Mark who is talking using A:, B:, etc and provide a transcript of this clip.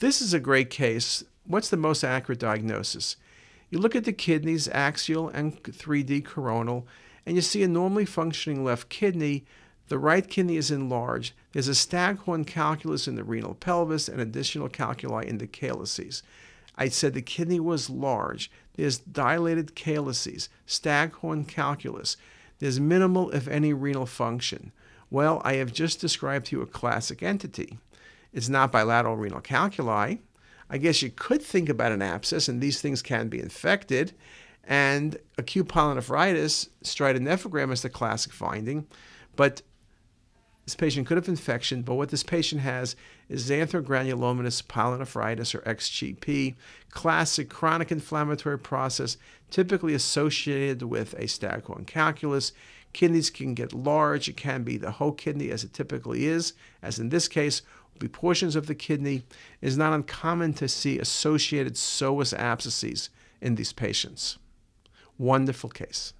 A: This is a great case. What's the most accurate diagnosis? You look at the kidneys, axial and 3D coronal, and you see a normally functioning left kidney. The right kidney is enlarged. There's a staghorn calculus in the renal pelvis and additional calculi in the calyces. I said the kidney was large. There's dilated calyces, staghorn calculus. There's minimal, if any, renal function. Well, I have just described to you a classic entity. It's not bilateral renal calculi. I guess you could think about an abscess, and these things can be infected. And acute pyelonephritis, striated nephrogram is the classic finding. But this patient could have infection, but what this patient has is xanthogranulomatous pyelonephritis or XGP, classic chronic inflammatory process typically associated with a staghorn calculus. Kidneys can get large. It can be the whole kidney, as it typically is, as in this case, will be portions of the kidney. It is not uncommon to see associated psoas abscesses in these patients. Wonderful case.